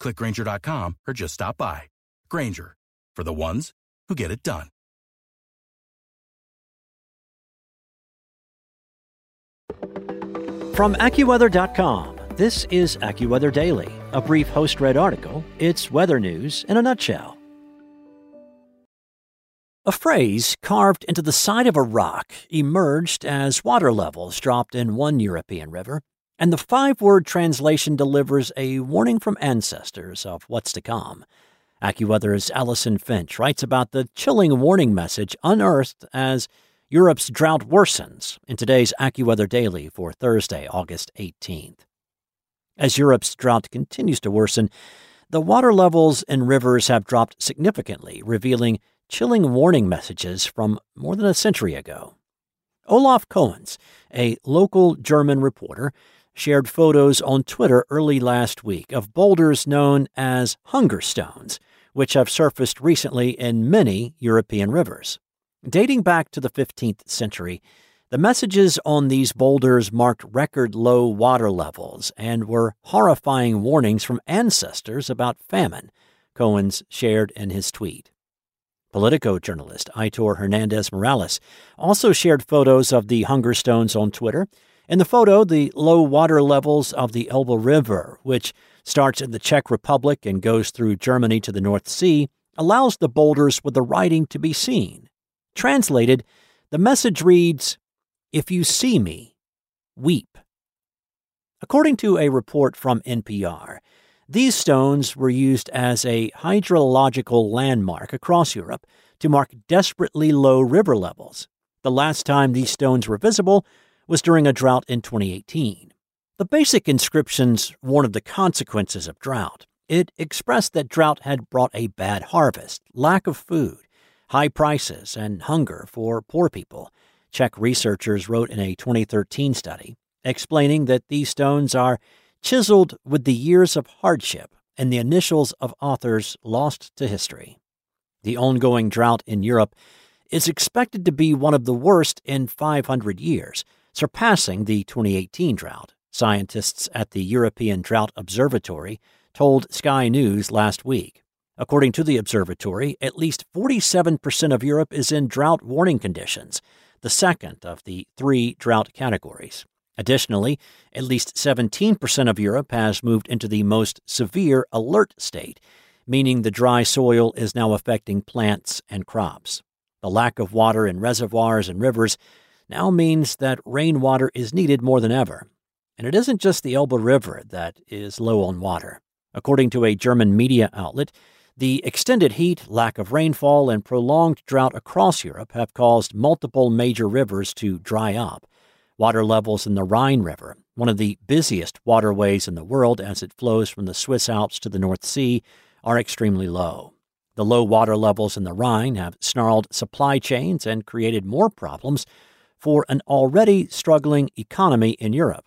clickgrainger.com, or just stop by. Grainger, for the ones who get it done. From AccuWeather.com, this is AccuWeather Daily, a brief host read article. It's weather news in a nutshell. A phrase carved into the side of a rock emerged as water levels dropped in one European river, and the five word translation delivers a warning from ancestors of what's to come. AccuWeather's Allison Finch writes about the chilling warning message unearthed as Europe's drought worsens in today's AccuWeather Daily for Thursday, August 18th. As Europe's drought continues to worsen, the water levels in rivers have dropped significantly, revealing chilling warning messages from more than a century ago. Olaf Koens, a local German reporter, shared photos on Twitter early last week of boulders known as hunger stones, which have surfaced recently in many European rivers. Dating back to the 15th century, the messages on these boulders marked record low water levels and were horrifying warnings from ancestors about famine, Koens shared in his tweet. Politico journalist Aitor Hernandez Morales also shared photos of the hunger stones on Twitter. In the photo, the low water levels of the Elbe River, which starts in the Czech Republic and goes through Germany to the North Sea, allows the boulders with the writing to be seen. Translated, the message reads If you see me, weep. According to a report from NPR, these stones were used as a hydrological landmark across Europe to mark desperately low river levels. The last time these stones were visible was during a drought in 2018. The basic inscriptions warned of the consequences of drought. It expressed that drought had brought a bad harvest, lack of food, high prices, and hunger for poor people, Czech researchers wrote in a 2013 study, explaining that these stones are chiseled with the years of hardship and the initials of authors lost to history. The ongoing drought in Europe is expected to be one of the worst in 500 years, surpassing the 2018 drought, scientists at the European Drought Observatory told Sky News last week. According to the observatory, at least 47% of Europe is in drought warning conditions, the second of the three drought categories. Additionally, at least 17% of Europe has moved into the most severe alert state, meaning the dry soil is now affecting plants and crops. The lack of water in reservoirs and rivers now means that rainwater is needed more than ever. And it isn't just the Elbe River that is low on water. According to a German media outlet, the extended heat, lack of rainfall, and prolonged drought across Europe have caused multiple major rivers to dry up. Water levels in the Rhine River, one of the busiest waterways in the world as it flows from the Swiss Alps to the North Sea, are extremely low. The low water levels in the Rhine have snarled supply chains and created more problems for an already struggling economy in Europe.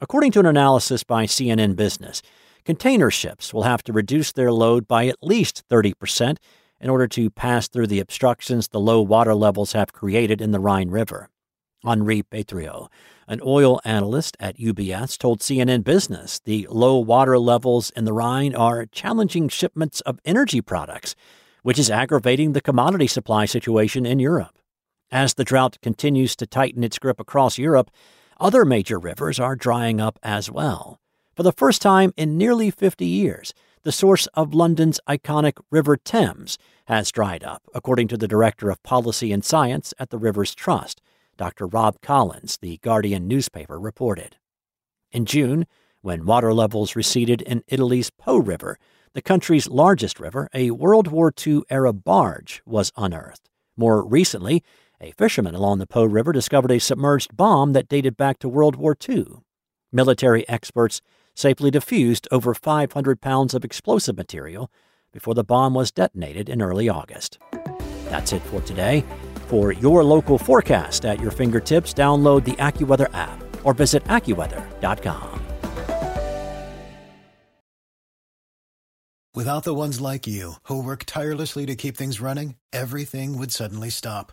According to an analysis by CNN Business, Container ships will have to reduce their load by at least 30% in order to pass through the obstructions the low water levels have created in the Rhine River. Henri Petrio, an oil analyst at UBS, told CNN Business the low water levels in the Rhine are challenging shipments of energy products, which is aggravating the commodity supply situation in Europe. As the drought continues to tighten its grip across Europe, other major rivers are drying up as well. For the first time in nearly 50 years, the source of London's iconic River Thames has dried up, according to the Director of Policy and Science at the Rivers Trust, Dr. Rob Collins, the Guardian newspaper reported. In June, when water levels receded in Italy's Po River, the country's largest river, a World War II era barge was unearthed. More recently, a fisherman along the Po River discovered a submerged bomb that dated back to World War II. Military experts safely defused over 500 pounds of explosive material before the bomb was detonated in early August. That's it for today. For your local forecast at your fingertips, download the AccuWeather app or visit AccuWeather.com. Without the ones like you, who work tirelessly to keep things running, everything would suddenly stop.